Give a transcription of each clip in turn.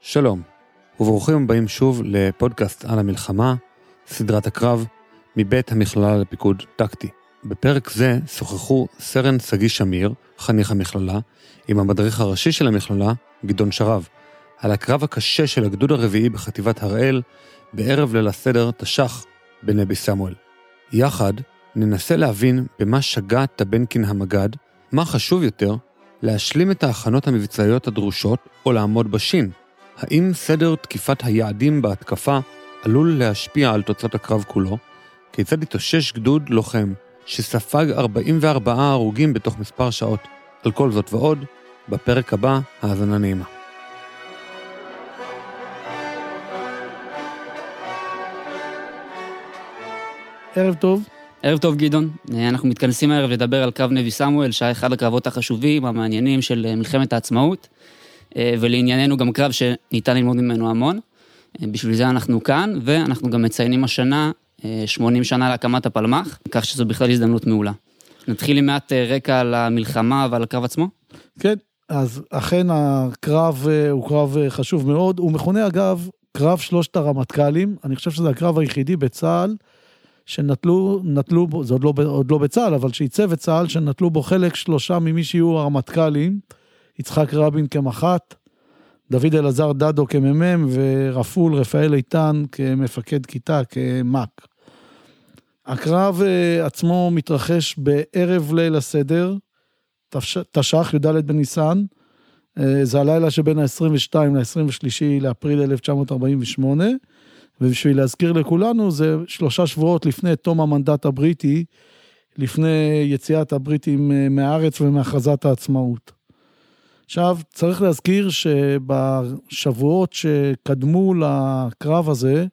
שלום, וברוכים הבאים שוב לפודקאסט על המלחמה, סדרת הקרב, מבית המכללה לפיקוד טקטי. בפרק זה שוחחו סרן שגיא שמיר, חניך המכללה, עם המדריך הראשי של המכללה, גדעון שרב, על הקרב הקשה של הגדוד הרביעי בחטיבת הראל, בערב ליל הסדר תש"ח בנבי סמואל. יחד ננסה להבין במה שגה טבנקין המג"ד, מה חשוב יותר, להשלים את ההכנות המבצעיות הדרושות או לעמוד בשין. האם סדר תקיפת היעדים בהתקפה עלול להשפיע על תוצאות הקרב כולו? כיצד התאושש גדוד לוחם שספג 44 הרוגים בתוך מספר שעות? על כל זאת ועוד, בפרק הבא, האזנה נעימה. ערב טוב. ערב טוב גדעון, אנחנו מתכנסים הערב לדבר על קרב נבי סמואל, שהיה אחד הקרבות החשובים, המעניינים של מלחמת העצמאות, ולענייננו גם קרב שניתן ללמוד ממנו המון. בשביל זה אנחנו כאן, ואנחנו גם מציינים השנה 80 שנה להקמת הפלמ"ח, כך שזו בכלל הזדמנות מעולה. נתחיל עם מעט רקע על המלחמה ועל הקרב עצמו? כן, אז אכן הקרב הוא קרב חשוב מאוד, הוא מכונה אגב קרב שלושת הרמטכ"לים, אני חושב שזה הקרב היחידי בצה"ל. שנטלו, נטלו זה עוד לא, עוד לא בצה"ל, אבל שעיצב את צה"ל, שנטלו בו חלק שלושה ממי שיהיו הרמטכ"לים, יצחק רבין כמח"ט, דוד אלעזר דדו כמ"מ ורפול רפאל איתן כמפקד כיתה, כמ"ק. הקרב עצמו מתרחש בערב ליל הסדר, תש"ח, י"ד בניסן, זה הלילה שבין ה-22 ל-23 לאפריל 1948, ובשביל להזכיר לכולנו, זה שלושה שבועות לפני תום המנדט הבריטי, לפני יציאת הבריטים מהארץ ומהכרזת העצמאות. עכשיו, צריך להזכיר שבשבועות שקדמו לקרב הזה,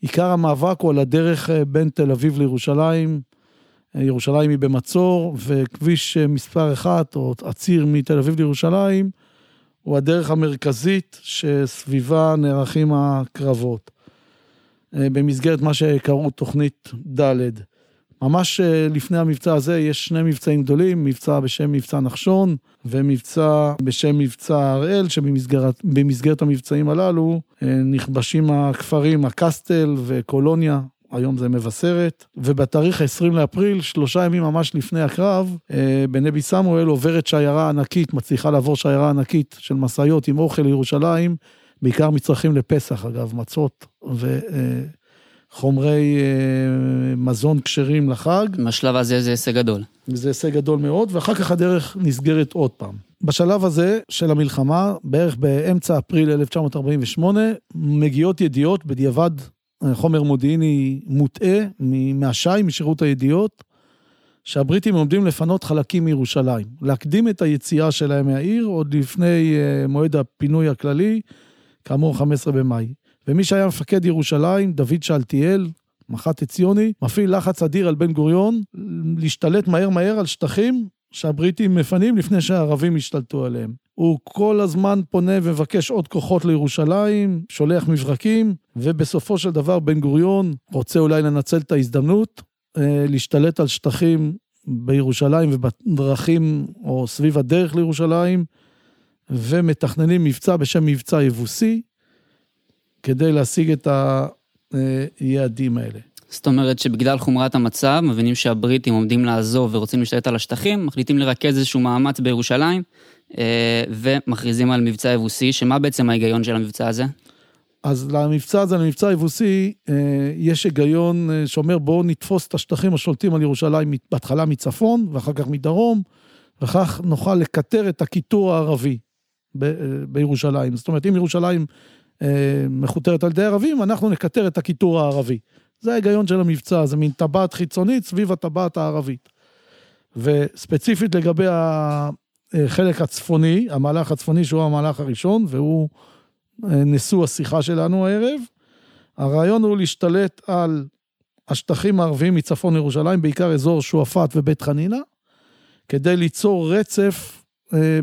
עיקר המאבק הוא על הדרך בין תל אביב לירושלים. ירושלים היא במצור, וכביש מספר אחת, או הציר מתל אביב לירושלים, הוא הדרך המרכזית שסביבה נערכים הקרבות. במסגרת מה שקראו תוכנית ד'. ממש לפני המבצע הזה יש שני מבצעים גדולים, מבצע בשם מבצע נחשון ומבצע בשם מבצע הראל, שבמסגרת המבצעים הללו נכבשים הכפרים הקסטל וקולוניה, היום זה מבשרת, ובתאריך 20 לאפריל, שלושה ימים ממש לפני הקרב, בנבי סמואל עוברת שיירה ענקית, מצליחה לעבור שיירה ענקית של משאיות עם אוכל לירושלים, בעיקר מצרכים לפסח, אגב, מצות וחומרי מזון כשרים לחג. בשלב הזה זה הישג גדול. זה הישג גדול מאוד, ואחר כך הדרך נסגרת עוד פעם. בשלב הזה של המלחמה, בערך באמצע אפריל 1948, מגיעות ידיעות, בדיעבד חומר מודיעיני מוטעה מהש"י, משירות הידיעות, שהבריטים עומדים לפנות חלקים מירושלים, להקדים את היציאה שלהם מהעיר עוד לפני מועד הפינוי הכללי, כאמור 15 במאי. ומי שהיה מפקד ירושלים, דוד שאלתיאל, מח"ט עציוני, מפעיל לחץ אדיר על בן גוריון, להשתלט מהר מהר על שטחים שהבריטים מפנים לפני שהערבים השתלטו עליהם. הוא כל הזמן פונה ומבקש עוד כוחות לירושלים, שולח מברקים, ובסופו של דבר בן גוריון רוצה אולי לנצל את ההזדמנות, להשתלט על שטחים בירושלים ובדרכים או סביב הדרך לירושלים, ומתכננים מבצע בשם מבצע יבוסי, כדי להשיג את היעדים האלה. זאת אומרת שבגלל חומרת המצב, מבינים שהבריטים עומדים לעזוב ורוצים להשתלט על השטחים, מחליטים לרכז איזשהו מאמץ בירושלים, ומכריזים על מבצע יבוסי, שמה בעצם ההיגיון של המבצע הזה? אז למבצע הזה, למבצע יבוסי, יש היגיון שאומר בואו נתפוס את השטחים השולטים על ירושלים בהתחלה מצפון ואחר כך מדרום, וכך נוכל לקטר את הקיטור הערבי בירושלים. זאת אומרת, אם ירושלים מכותרת על ידי ערבים, אנחנו נקטר את הקיטור הערבי. זה ההיגיון של המבצע, זה מין טבעת חיצונית סביב הטבעת הערבית. וספציפית לגבי החלק הצפוני, המהלך הצפוני שהוא המהלך הראשון, והוא נשוא השיחה שלנו הערב, הרעיון הוא להשתלט על השטחים הערביים מצפון ירושלים, בעיקר אזור שועפאט ובית חנינה, כדי ליצור רצף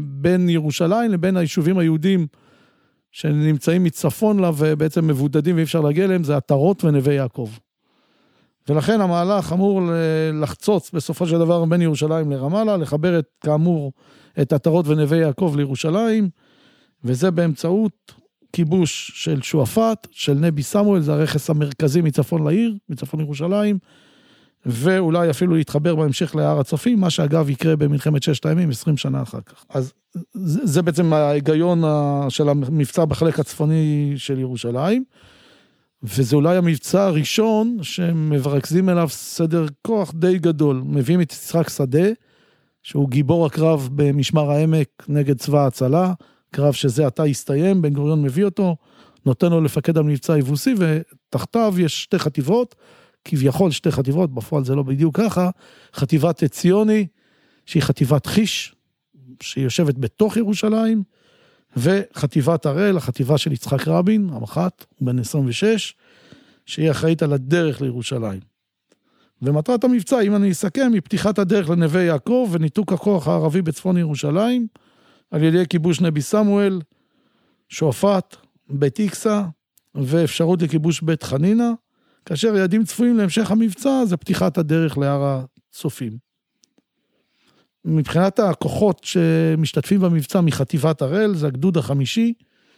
בין ירושלים לבין היישובים היהודים שנמצאים מצפון לה ובעצם מבודדים ואי אפשר להגיע אליהם, זה עטרות ונווה יעקב. ולכן המהלך אמור לחצוץ בסופו של דבר בין ירושלים לרמאללה, לחבר את, כאמור, את עטרות ונווה יעקב לירושלים, וזה באמצעות כיבוש של שועפאט, של נבי סמואל, זה הרכס המרכזי מצפון לעיר, מצפון ירושלים, ואולי אפילו להתחבר בהמשך להר הצופים, מה שאגב יקרה במלחמת ששת הימים 20 שנה אחר כך. אז זה, זה בעצם ההיגיון של המבצע בחלק הצפוני של ירושלים, וזה אולי המבצע הראשון שמברכזים אליו סדר כוח די גדול. מביאים את יצחק שדה, שהוא גיבור הקרב במשמר העמק נגד צבא ההצלה, קרב שזה עתה הסתיים, בן גוריון מביא אותו, נותן לו לפקד על מבצע היבוסי, ותחתיו יש שתי חטיבות, כביכול שתי חטיבות, בפועל זה לא בדיוק ככה, חטיבת עציוני, שהיא חטיבת חיש, שיושבת בתוך ירושלים, וחטיבת הראל, החטיבה של יצחק רבין, המח"ט, בן 26, שהיא אחראית על הדרך לירושלים. ומטרת המבצע, אם אני אסכם, היא פתיחת הדרך לנווה יעקב וניתוק הכוח הערבי בצפון ירושלים, על ידי כיבוש נבי סמואל, שועפאט, בית איקסה, ואפשרות לכיבוש בית חנינה, כאשר יעדים צפויים להמשך המבצע זה פתיחת הדרך להר הצופים. מבחינת הכוחות שמשתתפים במבצע מחטיבת הראל, זה הגדוד החמישי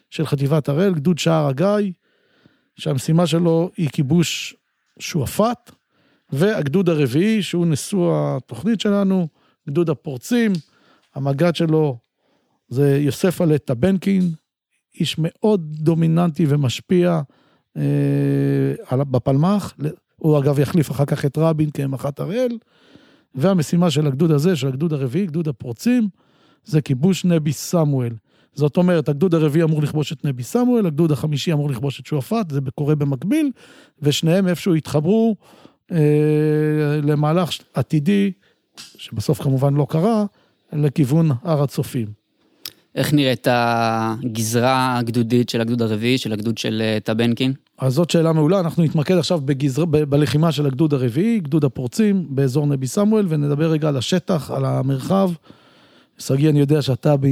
של חטיבת הראל, גדוד שער הגיא, שהמשימה שלו היא כיבוש שועפאט, והגדוד הרביעי, שהוא נשוא התוכנית שלנו, גדוד הפורצים, המג"ד שלו זה יוסף עלה טבנקין, איש מאוד דומיננטי ומשפיע בפלמ"ח, הוא אגב יחליף אחר כך את רבין כמח"ט הראל, והמשימה של הגדוד הזה, של הגדוד הרביעי, גדוד הפורצים, זה כיבוש נבי סמואל. זאת אומרת, הגדוד הרביעי אמור לכבוש את נבי סמואל, הגדוד החמישי אמור לכבוש את שועפאט, זה קורה במקביל, ושניהם איפשהו התחברו אה, למהלך עתידי, שבסוף כמובן לא קרה, לכיוון הר הצופים. איך נראית הגזרה הגדודית של הגדוד הרביעי, של הגדוד של אה, טבנקין? אז זאת שאלה מעולה, אנחנו נתמקד עכשיו בגזר, ב- בלחימה של הגדוד הרביעי, גדוד הפורצים, באזור נבי סמואל, ונדבר רגע על השטח, על המרחב. שגיא, אני יודע שאתה ב...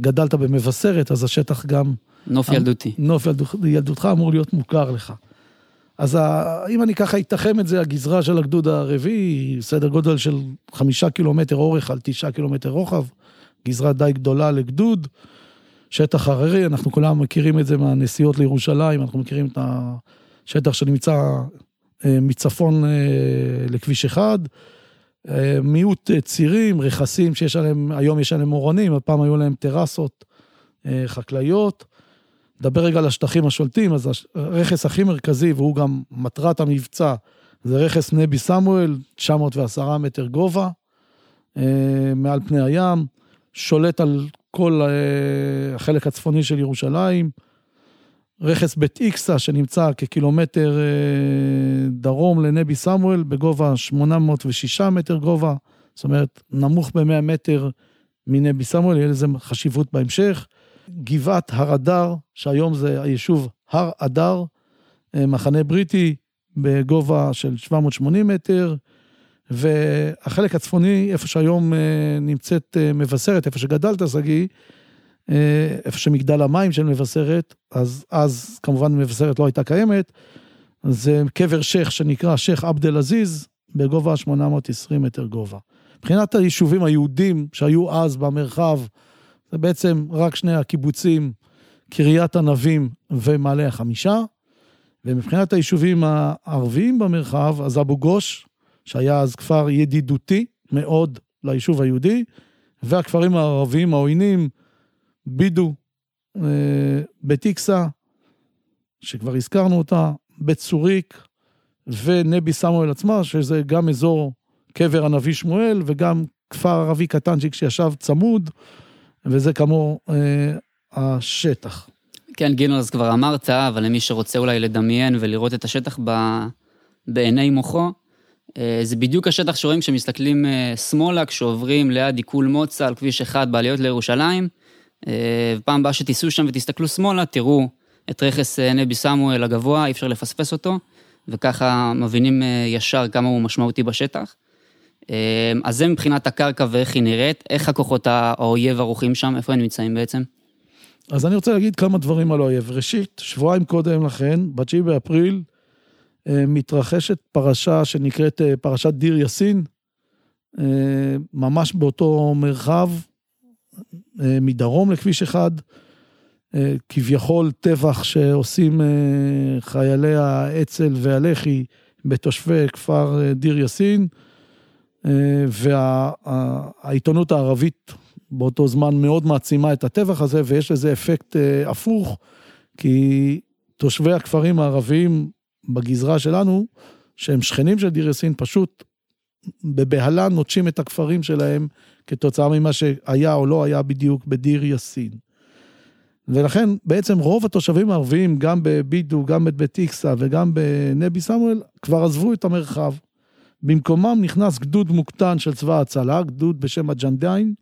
גדלת במבשרת, אז השטח גם... נוף ילדותי. נוף ילד... ילדותך אמור להיות מוכר לך. אז ה... אם אני ככה אתחם את זה, הגזרה של הגדוד הרביעי, סדר גודל של חמישה קילומטר אורך על תשעה קילומטר רוחב, גזרה די גדולה לגדוד. שטח הררי, אנחנו כולם מכירים את זה מהנסיעות לירושלים, אנחנו מכירים את השטח שנמצא אה, מצפון אה, לכביש אחד. אה, מיעוט צירים, רכסים שיש עליהם, היום יש עליהם אורנים, הפעם היו להם טרסות חקלאיות. נדבר רגע על השטחים השולטים, אז הרכס הכי מרכזי, והוא גם מטרת המבצע, זה רכס נבי סמואל, 910 מטר גובה, מעל פני הים, שולט על כל אה, החלק הצפוני של ירושלים. רכס בית איקסה שנמצא כקילומטר אה, דרום לנבי סמואל בגובה 806 מטר גובה, זאת אומרת נמוך ב-100 מטר מנבי סמואל, יהיה לזה חשיבות בהמשך. גבעת הר אדר, שהיום זה היישוב הר אדר, אה, מחנה בריטי בגובה של 780 מטר. והחלק הצפוני, איפה שהיום אה, נמצאת אה, מבשרת, איפה שגדלת, שגיא, אה, איפה שמגדל המים של מבשרת, אז אז כמובן מבשרת לא הייתה קיימת, זה קבר שייח' שנקרא שייח' עבד אל-עזיז, בגובה 820 מטר גובה. מבחינת היישובים היהודים שהיו אז במרחב, זה בעצם רק שני הקיבוצים, קריית ענבים ומעלה החמישה, ומבחינת היישובים הערביים במרחב, אז אבו גוש, שהיה אז כפר ידידותי מאוד ליישוב היהודי, והכפרים הערביים העוינים, בידו, אה, בית איקסה, שכבר הזכרנו אותה, בית צוריק ונבי סמואל עצמה, שזה גם אזור קבר הנביא שמואל וגם כפר ערבי קטנצ'יק שישב צמוד, וזה כמו אה, השטח. כן, גינו, אז כבר אמרת, אבל למי שרוצה אולי לדמיין ולראות את השטח ב... בעיני מוחו, זה בדיוק השטח שרואים כשמסתכלים אה, שמאלה, כשעוברים ליד עיכול מוצא על כביש 1 בעליות לירושלים. אה, פעם הבאה שתיסעו שם ותסתכלו שמאלה, תראו את רכס נבי סמואל הגבוה, אי אפשר לפספס אותו, וככה מבינים ישר כמה הוא משמעותי בשטח. אז זה מבחינת הקרקע ואיך היא נראית, איך הכוחות האויב ערוכים שם, איפה הם נמצאים בעצם? אז אני רוצה להגיד כמה דברים על האויב. ראשית, שבועיים קודם לכן, ב-9 באפריל, אה, מתרחשת פרשה שנקראת אה, פרשת דיר יאסין, אה, ממש באותו מרחב, מדרום לכביש אחד. אה, כביכול טבח שעושים אה, חיילי האצ"ל והלח"י בתושבי כפר אה, דיר יאסין, והעיתונות הערבית באותו זמן מאוד מעצימה את הטבח הזה, ויש לזה אפקט הפוך, כי תושבי הכפרים הערביים בגזרה שלנו, שהם שכנים של דיר יאסין, פשוט בבהלה נוטשים את הכפרים שלהם כתוצאה ממה שהיה או לא היה בדיוק בדיר יאסין. ולכן בעצם רוב התושבים הערביים, גם בבידו, גם בבית איקסה וגם בנבי סמואל, כבר עזבו את המרחב. במקומם נכנס גדוד מוקטן של צבא ההצלה, גדוד בשם הג'נדיין,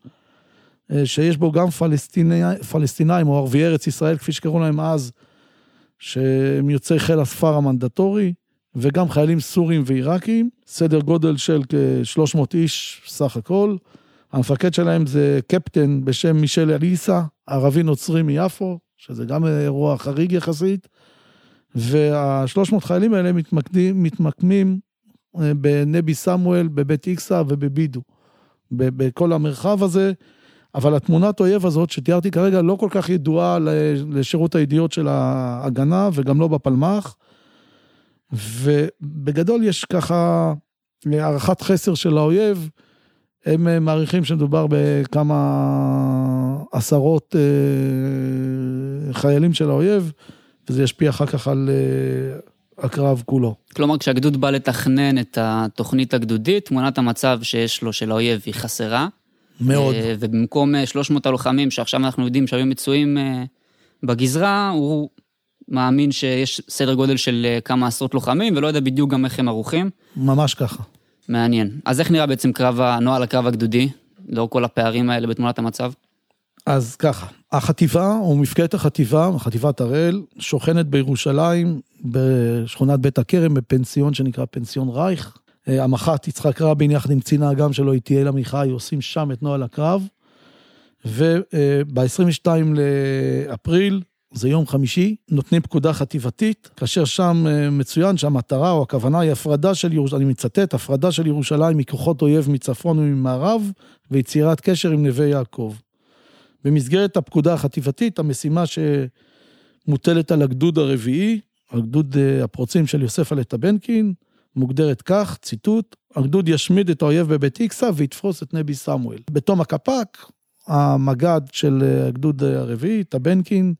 אה, שיש בו גם פלסטיני, פלסטינאים או ערביי ארץ ישראל, כפי שקראו להם אז, שהם יוצאי חיל הספר המנדטורי, וגם חיילים סורים ועיראקים, סדר גודל של כ-300 איש סך הכל. המפקד שלהם זה קפטן בשם מישל אליסה, ערבי נוצרי מיפו, שזה גם אירוע חריג יחסית, והשלוש מאות חיילים האלה מתמקדים, מתמקמים אה, בנבי סמואל, בבית איקסה ובבידו, בכל המרחב הזה. אבל התמונת אויב הזאת שתיארתי כרגע לא כל כך ידועה לשירות הידיעות של ההגנה וגם לא בפלמ"ח. ובגדול יש ככה הערכת חסר של האויב, הם אה, מעריכים שמדובר בכמה עשרות אה, חיילים של האויב, וזה ישפיע אחר כך על אה, הקרב כולו. כלומר, כשהגדוד בא לתכנן את התוכנית הגדודית, תמונת המצב שיש לו של האויב היא חסרה. מאוד. ובמקום 300 הלוחמים שעכשיו אנחנו יודעים שהיו מצויים בגזרה, הוא מאמין שיש סדר גודל של כמה עשרות לוחמים, ולא יודע בדיוק גם איך הם ערוכים. ממש ככה. מעניין. אז איך נראה בעצם קרב, הנוהל הקרב הגדודי, לאור כל הפערים האלה בתמונת המצב? אז ככה, החטיבה, או מפקדת החטיבה, חטיבת הראל, שוכנת בירושלים, בשכונת בית הכרם, בפנסיון שנקרא פנסיון רייך. אה, המח"ט יצחק רבין, יחד עם קצין האג"ם שלו, איטיאל עמיחי, עושים שם את נוהל הקרב. וב-22 לאפריל זה יום חמישי, נותנים פקודה חטיבתית, כאשר שם אה, מצוין שהמטרה או הכוונה היא הפרדה של ירושלים, אני מצטט, הפרדה של ירושלים מכוחות אויב מצפון וממערב, ויצירת קשר עם נווה יעקב. במסגרת הפקודה החטיבתית, המשימה שמוטלת על הגדוד הרביעי, הגדוד אה, הפרוצים של יוסף אלטבנקין, מוגדרת כך, ציטוט, הגדוד ישמיד את האויב בבית איקסה ויתפוס את נבי סמואל. בתום הקפ"ק, המג"ד של אה, הגדוד הרביעי, טבנקין,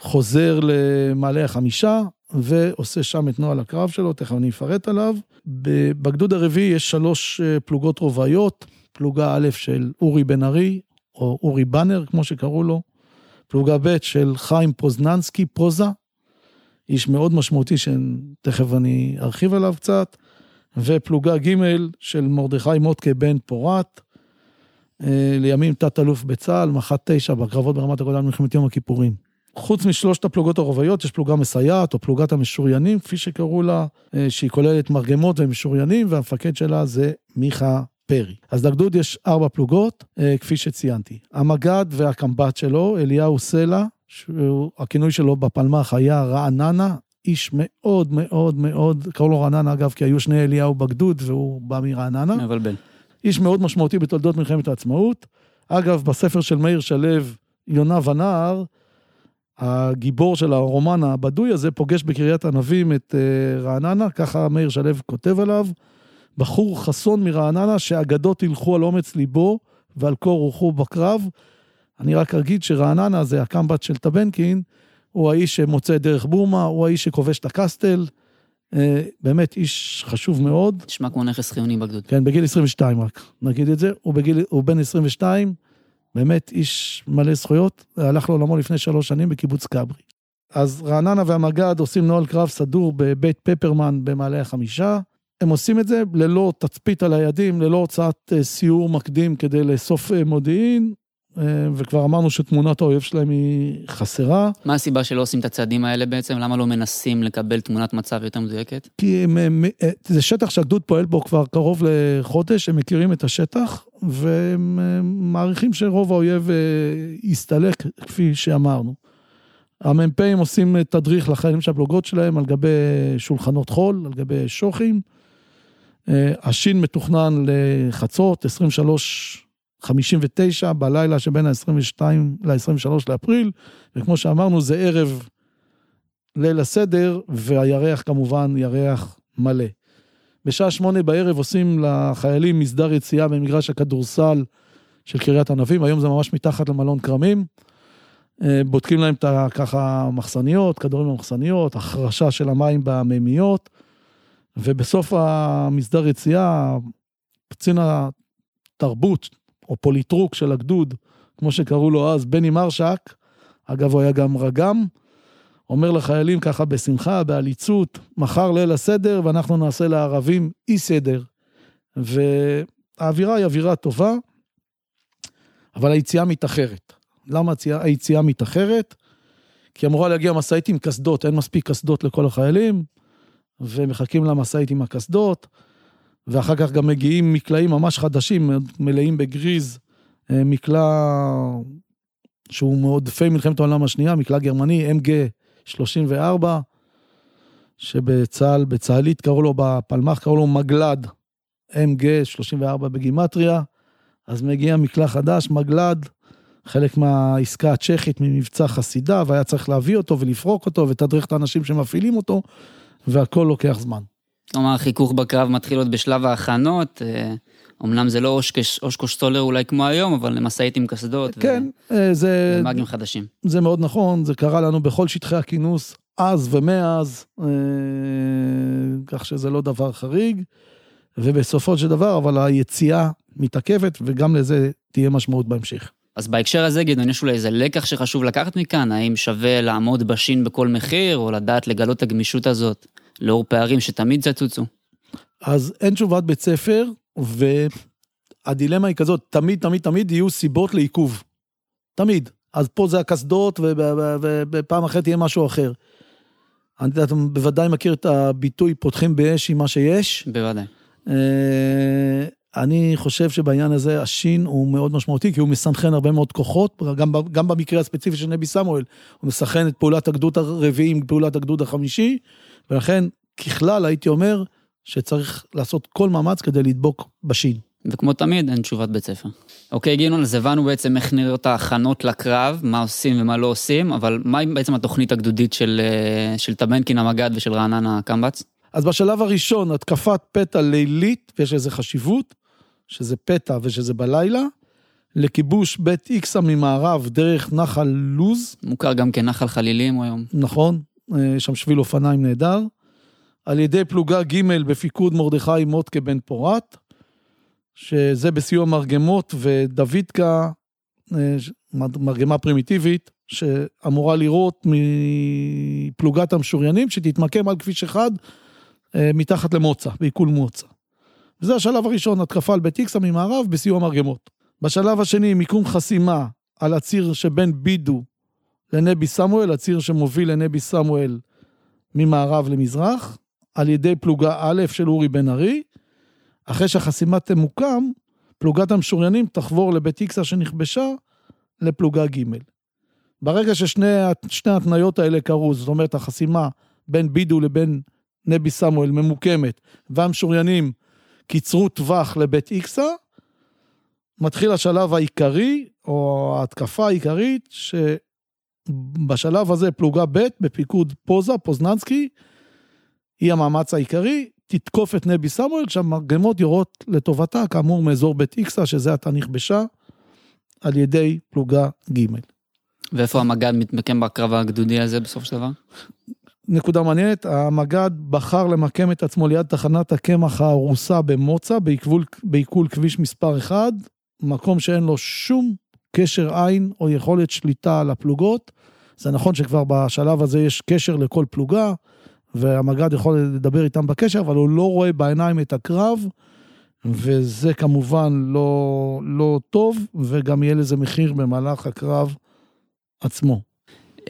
חוזר למעלה החמישה, ועושה שם את נוהל הקרב שלו, תכף אני אפרט עליו. בגדוד הרביעי יש שלוש אה, פלוגות רובעיות, פלוגה א' של אורי בן ארי, או אורי באנר, כמו שקראו לו, פלוגה ב' של חיים פוזננסקי, פוזה, איש מאוד משמעותי שתכף אני ארחיב עליו קצת, ופלוגה ג' של מרדכי מוטקה בן פורת, אה, לימים תת-אלוף בצה"ל, מח"ט תשע בקרבות ברמת הגולן במלחמת יום הכיפורים. חוץ משלושת הפלוגות הרובעיות, יש פלוגה מסייעת, או פלוגת המשוריינים, כפי שקראו לה, אה, שהיא כוללת מרגמות ומשוריינים, והמפקד שלה זה מיכה פרי. אז לגדוד יש ארבע פלוגות, אה, כפי שציינתי. המג"ד והקמב"ט שלו, אליהו סלע, הכינוי שלו בפלמ"ח היה רעננה, איש מאוד מאוד מאוד, קראו לו רעננה אגב, כי היו שני אליהו בגדוד והוא בא מרעננה. מבלבל. איש מאוד משמעותי בתולדות מלחמת העצמאות. אגב, בספר של מאיר שלו, יונה ונער, הגיבור של הרומן הבדוי הזה פוגש בקריית ענבים את אה, רעננה, ככה מאיר שלו כותב עליו, בחור חסון מרעננה שאגדות הלכו על אומץ ליבו ועל קור רוחו בקרב. אני רק אגיד שרעננה זה הקמב"ט של טבנקין, הוא האיש שמוצא דרך בורמה, הוא האיש שכובש את הקסטל. אה, באמת איש חשוב מאוד. נשמע כמו נכס חיוני בגדוד. כן, בגיל 22 רק, נגיד את זה. הוא, בגיל, הוא בן 22, באמת איש מלא זכויות, הלך לעולמו לפני שלוש שנים בקיבוץ כברי. אז רעננה והמג"ד עושים נוהל קרב סדור בבית פפרמן במעלה החמישה. הם עושים את זה ללא תצפית על היעדים, ללא הוצאת אה, סיור מקדים כדי לאסוף אה, מודיעין, וכבר אמרנו שתמונת האויב שלהם היא חסרה. מה הסיבה שלא עושים את הצעדים האלה בעצם? למה לא מנסים לקבל תמונת מצב יותר מדויקת? כי הם, הם, זה שטח שהגדוד פועל בו כבר קרוב לחודש, הם מכירים את השטח, והם מעריכים שרוב האויב אה, יסתלק, כפי שאמרנו. המ"פים עושים תדריך לחיילים של הפלוגות שלהם על גבי שולחנות חול, על גבי שוחים. אה, השין מתוכנן לחצות, 23 59 בלילה שבין ה-22 ל-23 לאפריל, וכמו שאמרנו, זה ערב ליל הסדר, והירח כמובן ירח מלא. בשעה שמונה בערב עושים לחיילים מסדר יציאה במגרש הכדורסל של קריית ענבים, היום זה ממש מתחת למלון כרמים. אה, בודקים להם את ה- ככה מחסניות, כדורים במחסניות, החרשה של המים במימיות, ובסוף המסדר יציאה, קצין התרבות, או פוליטרוק של הגדוד, כמו שקראו לו אז, בני מרשק, אגב, הוא היה גם רגם, אומר לחיילים ככה בשמחה, בעליצות, מחר ליל הסדר ואנחנו נעשה לערבים אי סדר. והאווירה היא אווירה טובה, אבל היציאה מתאחרת. למה היציאה- היציאה מתאחרת? כי אמורה להגיע משאית עם קסדות, אין מספיק קסדות לכל החיילים, ומחכים למשאית עם הקסדות, ואחר כך גם מגיעים מקלעים ממש חדשים, מלאים בגריז, אה, מקלע שהוא מעודפי מלחמת העולם השנייה, מקלע גרמני, MG 34, שבצה"ל, בצה"לית קראו לו, בפלמ"ח קראו לו מגלד, MG 34 בגימטריה, אז מגיע מקלע חדש, מגלד, חלק מהעסקה הצ'כית ממבצע חסידה, והיה צריך להביא אותו ולפרוק אותו ולתדרך את האנשים שמפעילים אותו, והכל לוקח זמן. כלומר, החיכוך בקרב מתחיל עוד בשלב ההכנות, אה, אמנם זה לא אושקש, אושקוש סולר אולי כמו היום, אבל למשאית עם קסדות. ו- כן, אה, זה, ומאגים חדשים. זה מאוד נכון, זה קרה לנו בכל שטחי הכינוס, אז ומאז, אה, כך שזה לא דבר חריג, ובסופו של דבר, אבל היציאה מתעכבת, וגם לזה תהיה משמעות בהמשך. אז בהקשר הזה, גדעון, יש אולי איזה לקח שחשוב לקחת מכאן? האם שווה לעמוד בשין בכל מחיר, או לדעת לגלות את הגמישות הזאת, לאור פערים שתמיד צצוצו? אז אין תשובת בית ספר, והדילמה היא כזאת, תמיד, תמיד, תמיד יהיו סיבות לעיכוב. תמיד. אז פה זה הקסדות, וב- וב- ובפעם אחרת יהיה משהו אחר. אני יודע, אתה בוודאי מכיר את הביטוי פותחים באש עם מה שיש. בוודאי. אה, אני חושב שבעניין הזה השין הוא מאוד משמעותי, כי הוא מסנכרן הרבה מאוד כוחות, גם, גם במקרה הספציפי של נבי סמואל, הוא מסנכרן את פעולת הגדוד הרביעי עם פעולת הגדוד החמישי, ולכן ככלל הייתי אומר שצריך לעשות כל מאמץ כדי לדבוק בשין. וכמו תמיד, אין תשובת בית ספר. אוקיי, גדעון, אז הבנו בעצם איך נראות ההכנות לקרב, מה עושים ומה לא עושים, אבל מהי בעצם התוכנית הגדודית של, אה, של טבנקין המג"ד ושל רעננה קמב"ץ? אז בשלב הראשון, התקפת פתע לילית, ויש לזה חשיבות, שזה פתע ושזה בלילה, לכיבוש בית איקסה ממערב דרך נחל לוז, מוכר גם כנחל חלילים היום. נכון, יש שם שביל אופניים נהדר, על ידי פלוגה ג' בפיקוד מרדכי מוטקה בן פורת, שזה בסיוע מרגמות ודוידקה, אה, מרגמה פרימיטיבית, שאמורה לירות מפלוגת המשוריינים, שתתמקם על כביש אחד אה, מתחת למוצא, בעיכול מוצא. וזה השלב הראשון, התקפה על בית איקסה ממערב בסיוע מרגמות. בשלב השני, מיקום חסימה על הציר שבין בידו לנבי סמואל, הציר שמוביל לנבי סמואל ממערב למזרח, על ידי פלוגה א' של אורי בן ארי. אחרי שהחסימה תמוקם, פלוגת המשוריינים תחבור לבית איקסה שנכבשה לפלוגה ג'. ברגע ששני שני ההתניות האלה קרו, זאת אומרת החסימה בין בידו לבין נבי סמואל ממוקמת, והמשוריינים קיצרו טווח לבית איקסה, מתחיל השלב העיקרי, או ההתקפה העיקרית, שבשלב הזה פלוגה ב' בפיקוד פוזה, פוזננסקי, היא המאמץ העיקרי, תתקוף את נבי סמואל, כשהמרגמות יורות לטובתה, כאמור מאזור בית איקסה, שזה עתה נכבשה, על ידי פלוגה ג'. ואיפה המג"ד מתמקם בקרב הגדודי הזה בסופו של דבר? נקודה מעניינת, המג"ד בחר למקם את עצמו ליד תחנת הקמח הארוסה במוצא, בעיכול, בעיכול כביש מספר 1, מקום שאין לו שום קשר עין או יכולת שליטה על הפלוגות. זה נכון שכבר בשלב הזה יש קשר לכל פלוגה, והמג"ד יכול לדבר איתם בקשר, אבל הוא לא רואה בעיניים את הקרב, וזה כמובן לא, לא טוב, וגם יהיה לזה מחיר במהלך הקרב עצמו.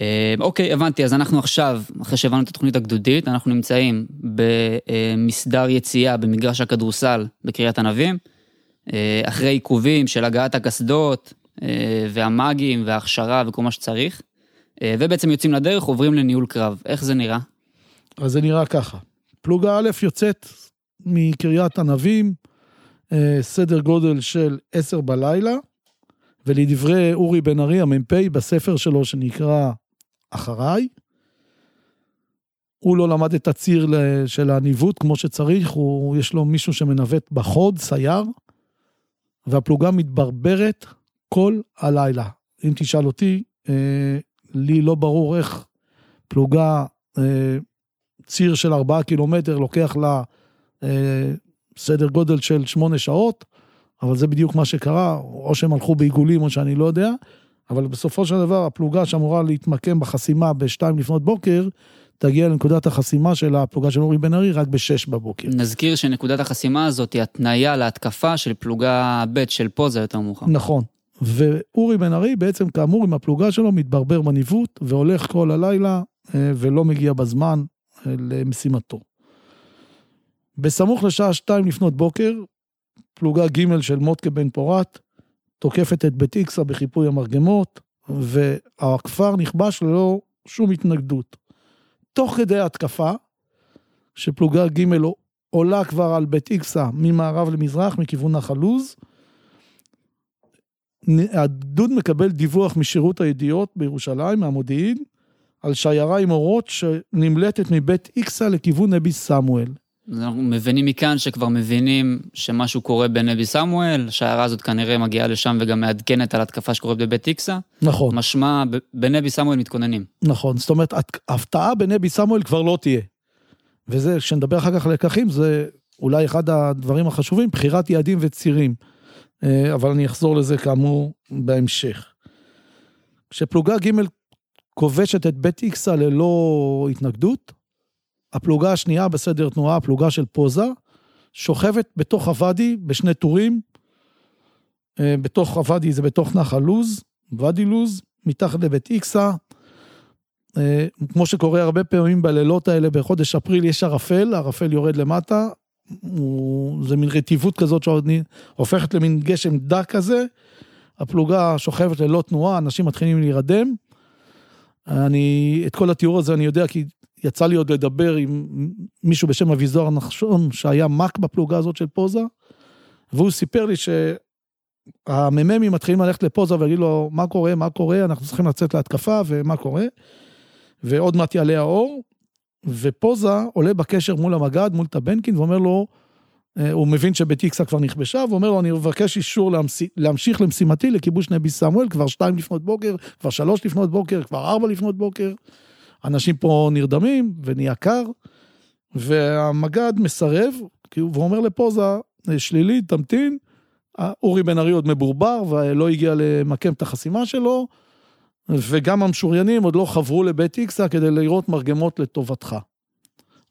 אה, אוקיי, הבנתי, אז אנחנו עכשיו, אחרי שהבנו את התוכנית הגדודית, אנחנו נמצאים במסדר יציאה במגרש הכדורסל בקריית ענבים, אה, אחרי עיכובים של הגעת הקסדות אה, והמאגים וההכשרה וכל מה שצריך, ובעצם יוצאים לדרך, עוברים לניהול קרב. איך זה נראה? אז זה נראה ככה. פלוגה א' יוצאת מקריית ענבים, אה, סדר גודל של עשר בלילה, ולדברי אורי בן ארי, המ"פ, בספר שלו שנקרא אחריי, הוא לא למד את הציר של הניווט כמו שצריך, הוא, יש לו מישהו שמנווט בחוד, סייר, והפלוגה מתברברת כל הלילה. אם תשאל אותי, אה, לי לא ברור איך פלוגה, אה, ציר של ארבעה קילומטר, לוקח לה אה, סדר גודל של שמונה שעות, אבל זה בדיוק מה שקרה, או שהם הלכו בעיגולים או שאני לא יודע, אבל בסופו של דבר הפלוגה שאמורה להתמקם בחסימה בשתיים לפנות בוקר, תגיע לנקודת החסימה של הפלוגה של אורי בן ארי רק בשש בבוקר. נזכיר שנקודת החסימה הזאת היא התניה להתקפה של פלוגה ב' של פוזה יותר מאוחר. נכון. ואורי בן ארי בעצם כאמור עם הפלוגה שלו מתברבר בניווט והולך כל הלילה אה, ולא מגיע בזמן אה, למשימתו. בסמוך לשעה שתיים לפנות בוקר, פלוגה ג' של מוטקה בן פורת תוקפת את בית איקסה בחיפוי המרגמות, והכפר נכבש ללא שום התנגדות. תוך כדי ההתקפה, שפלוגה ג' עולה כבר על בית איקסה ממערב למזרח מכיוון נחל עוז, הגדוד מקבל דיווח משירות הידיעות בירושלים, מהמודיעין, על שיירה עם אורות שנמלטת מבית איקסה לכיוון נבי סמואל. אז אנחנו מבינים מכאן שכבר מבינים שמשהו קורה בנבי סמואל, השיירה הזאת כנראה מגיעה לשם וגם מעדכנת על התקפה שקורית בבית איקסה. נכון. משמע, בנבי סמואל מתכוננים. נכון, זאת אומרת, הפתעה בנבי סמואל כבר לא תהיה. וזה, כשנדבר אחר כך על לקחים, זה אולי אחד הדברים החשובים, בחירת יעדים וצירים. אה, אבל אני אחזור לזה כאמור בהמשך. כשפלוגה ג' כובשת את בית איקסה ללא התנגדות, הפלוגה השנייה בסדר תנועה, הפלוגה של פוזה, שוכבת בתוך הוואדי בשני טורים. אה, בתוך הוואדי זה בתוך נחל לוז, ואדי לוז, מתחת לבית איקסה. אה, כמו שקורה הרבה פעמים בלילות האלה בחודש אפריל, יש ערפל, הערפל יורד למטה, הוא, זה מין רטיבות כזאת שהופכת למין גשם דק כזה. הפלוגה שוכבת ללא תנועה, אנשים מתחילים להירדם. אני, את כל התיאור הזה אני יודע כי יצא לי עוד לדבר עם מישהו בשם אביזוהר נחשון, שהיה מ"ק בפלוגה הזאת של פוזה, והוא סיפר לי שהמ"מים מתחילים ללכת לפוזה ולהגיד לו, מה קורה, מה קורה, אנחנו צריכים לצאת להתקפה, ומה קורה, ועוד מעט יעלה האור, ופוזה עולה בקשר מול המג"ד, מול טבנקין, ואומר לו, אה, הוא מבין שבטיקסה כבר נכבשה, ואומר לו, אני מבקש אישור להמשיך למשימתי לכיבוש נבי סמואל, כבר שתיים לפנות בוקר, כבר שלוש לפנות בוקר, כבר ארבע לפנות בוקר. אנשים פה נרדמים ונהיה קר, והמג"ד מסרב, ואומר לפוזה, שלילי, תמתין, אורי בן ארי עוד מבורבר ולא הגיע למקם את החסימה שלו, וגם המשוריינים עוד לא חברו לבית איקסה כדי לראות מרגמות לטובתך.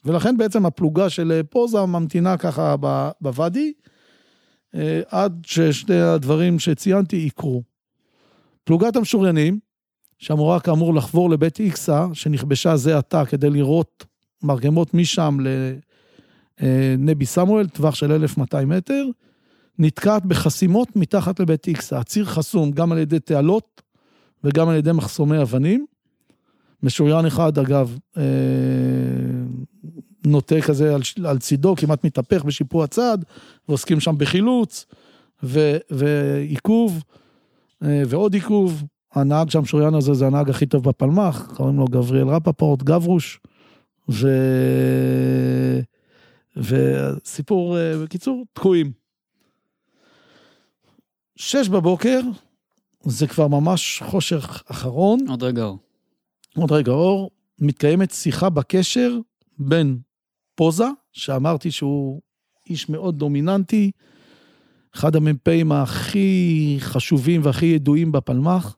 ולכן בעצם הפלוגה של פוזה ממתינה ככה בוואדי, אה, עד ששני הדברים שציינתי יקרו. פלוגת המשוריינים, שאמורה כאמור לחבור לבית איקסה, שנכבשה זה עתה כדי לראות מרגמות משם לנבי סמואל, טווח של 1,200 מטר, נתקעת בחסימות מתחת לבית איקסה. הציר חסום גם על ידי תעלות וגם על ידי מחסומי אבנים. משוריין אחד, אגב, אה, נוטה כזה על, על צידו, כמעט מתהפך בשיפוע צד, ועוסקים שם בחילוץ ו, ועיכוב אה, ועוד עיכוב. הנהג שם, שוריין הזה, זה הנהג הכי טוב בפלמ"ח, קוראים לו גבריאל רפפורט, גברוש, ו... וסיפור, אה, בקיצור, תקועים. שש בבוקר, זה כבר ממש חושך אחרון. עוד רגע אור. עוד רגע אור, מתקיימת שיחה בקשר בין פוזה, שאמרתי שהוא איש מאוד דומיננטי, אחד המ"פים הכי חשובים והכי ידועים בפלמ"ח,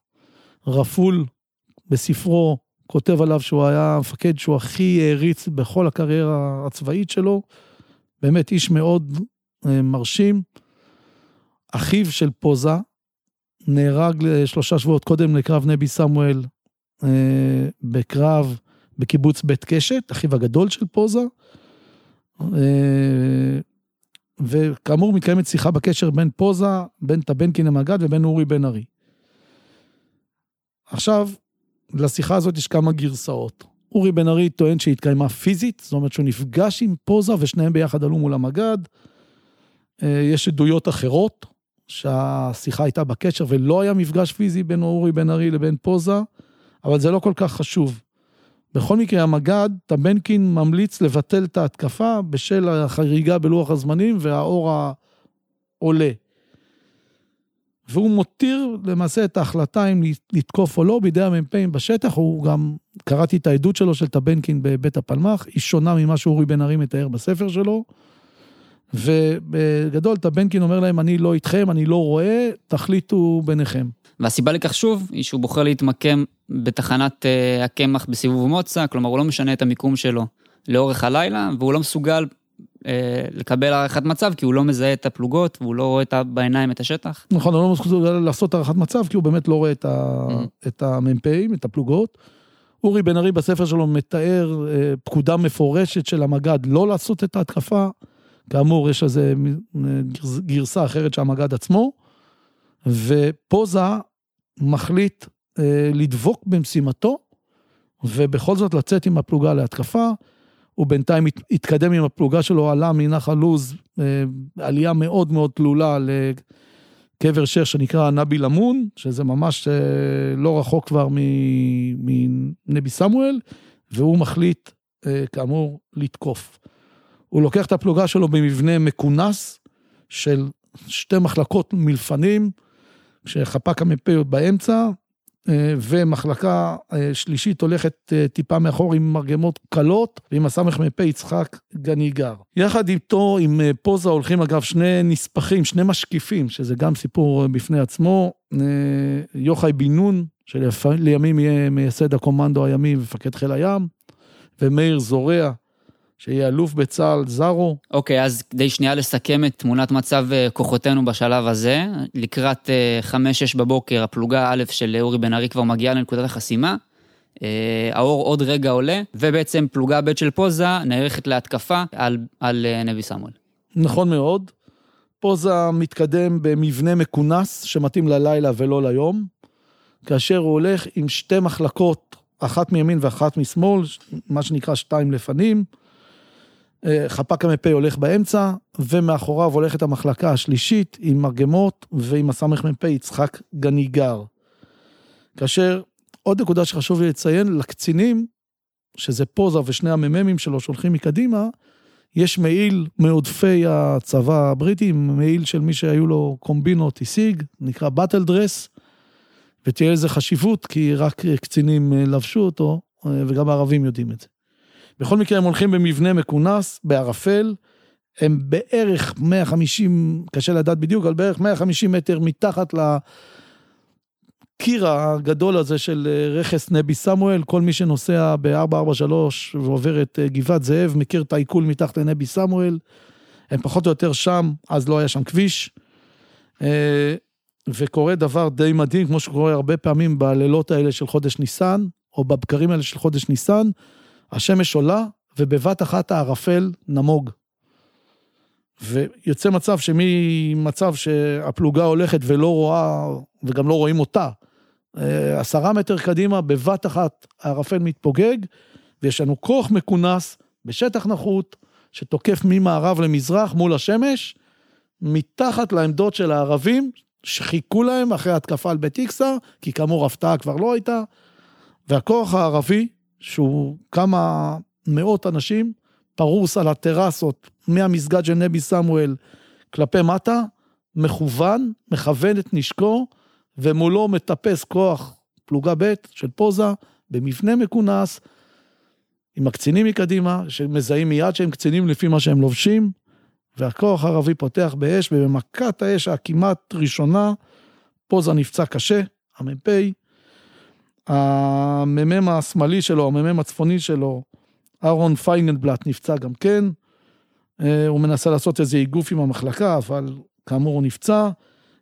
רפול בספרו כותב עליו שהוא היה המפקד שהוא הכי העריץ בכל הקריירה הצבאית שלו, באמת איש מאוד אה, מרשים. אחיו של פוזה נהרג שלושה שבועות קודם לקרב נבי סמואל אה, בקרב בקיבוץ בית קשת, אחיו הגדול של פוזה. אה, וכאמור מתקיימת שיחה בקשר בין פוזה, בין טבנקין המג"ד ובין אורי בן ארי. עכשיו, לשיחה הזאת יש כמה גרסאות. אורי בן ארי טוען שהיא התקיימה פיזית, זאת אומרת שהוא נפגש עם פוזה ושניהם ביחד עלו מול המג"ד. יש עדויות אחרות, שהשיחה הייתה בקשר ולא היה מפגש פיזי בין אורי בן ארי לבין פוזה, אבל זה לא כל כך חשוב. בכל מקרה, המג"ד, טבנקין ממליץ לבטל את ההתקפה בשל החריגה בלוח הזמנים והאור העולה. והוא מותיר למעשה את ההחלטה אם לתקוף או לא בידי המ"פים בשטח, הוא גם, קראתי את העדות שלו של טבנקין בבית הפלמ"ח, היא שונה ממה שאורי בן ארי מתאר בספר שלו. ובגדול טבנקין אומר להם, אני לא איתכם, אני לא רואה, תחליטו ביניכם. והסיבה לכך שוב, היא שהוא בוחר להתמקם בתחנת uh, הקמח בסיבוב מוצא, כלומר הוא לא משנה את המיקום שלו לאורך הלילה, והוא לא מסוגל uh, לקבל הערכת מצב, כי הוא לא מזהה את הפלוגות, והוא לא רואה את בעיניים את השטח. נכון, הוא לא מסוגל לעשות הערכת מצב, כי הוא באמת לא רואה את, ה... mm-hmm. את המ"פים, את הפלוגות. אורי בן ארי בספר שלו מתאר uh, פקודה מפורשת של המג"ד לא לעשות את ההתקפה. כאמור, יש איזה גרסה אחרת של המג"ד עצמו, ופוזה מחליט אה, לדבוק במשימתו, ובכל זאת לצאת עם הפלוגה להתקפה. הוא בינתיים התקדם עם הפלוגה שלו, עלה מנחל לוז, אה, עלייה מאוד מאוד תלולה לקבר שייח שנקרא נבי למון, שזה ממש אה, לא רחוק כבר מנבי סמואל, והוא מחליט, אה, כאמור, לתקוף. הוא לוקח את הפלוגה שלו במבנה מכונס של שתי מחלקות מלפנים, כשחפ"ק המ"פ באמצע, אה, ומחלקה אה, שלישית הולכת אה, טיפה מאחור עם מרגמות קלות, ועם הסמ"פ יצחק גניגר. יחד איתו, עם פוזה, הולכים אגב שני נספחים, שני משקיפים, שזה גם סיפור בפני עצמו, יוחאי בן נון, שלימים יהיה מייסד הקומנדו הימי ומפקד חיל הים, ומאיר זורע, שיהיה אלוף בצה"ל זרו. אוקיי, okay, אז כדי שנייה לסכם את תמונת מצב אה, כוחותינו בשלב הזה, לקראת 5-6 אה, בבוקר, הפלוגה א' של אורי בן ארי כבר מגיעה לנקודת החסימה. אה, האור עוד רגע עולה, ובעצם פלוגה ב' של פוזה נערכת להתקפה על, על נבי סמואל. נכון מאוד. פוזה מתקדם במבנה מכונס שמתאים ללילה ולא ליום, כאשר הוא הולך עם שתי מחלקות, אחת מימין ואחת משמאל, מה שנקרא שתיים לפנים. אה, חפ"ק המ"פ הולך באמצע, ומאחוריו הולכת המחלקה השלישית עם מרגמות ועם הסמ"פ יצחק גניגר. כאשר עוד נקודה שחשוב לי לציין, לקצינים, שזה פוזה ושני המ"מים שלו שהולכים מקדימה, יש מעיל מעודפי הצבא הבריטי, מעיל של מי שהיו לו קומבינות השיג, נקרא באטל דרס, ותהיה לזה חשיבות, כי רק קצינים אה, לבשו אותו, אה, וגם הערבים יודעים את זה. בכל מקרה הם הולכים במבנה מכונס, בערפל, הם בערך 150, קשה לדעת בדיוק, אבל בערך 150 מטר מתחת לקיר הגדול הזה של אה, רכס נבי סמואל, כל מי שנוסע ב-443 ועובר את אה, גבעת זאב, מכיר את העיכול מתחת לנבי סמואל, הם פחות או יותר שם, אז לא היה שם כביש. אה, וקורה דבר די מדהים, כמו שקורה הרבה פעמים בלילות האלה של חודש ניסן, או בבקרים האלה של חודש ניסן, השמש עולה, ובבת אחת הערפל נמוג. ויוצא מצב שממצב שהפלוגה הולכת ולא רואה, וגם לא רואים אותה, אה, עשרה מטר קדימה, בבת אחת הערפל מתפוגג, ויש לנו כוח מכונס בשטח נחות, שתוקף ממערב למזרח מול השמש, מתחת לעמדות של הערבים, שחיכו להם אחרי התקפה על בית איקסר, כי כאמור הפתעה כבר לא הייתה, והכוח הערבי שהוא כמה מאות אנשים, פרוס על הטרסות מהמסגד של נבי סמואל כלפי מטה, מכוון, מכוון את נשקו, ומולו מטפס כוח פלוגה ב' של פוזה, במבנה מכונס, עם הקצינים מקדימה, שמזהים מיד שהם קצינים לפי מה שהם לובשים, והכוח הערבי פותח באש, ובמכת האש הכמעט ראשונה, פוזה נפצע קשה, המ"פ, המ"מ השמאלי שלו, המ"מ הצפוני שלו, אהרון פיינלבלט נפצע גם כן. אה, הוא מנסה לעשות איזה איגוף עם המחלקה, אבל כאמור הוא נפצע.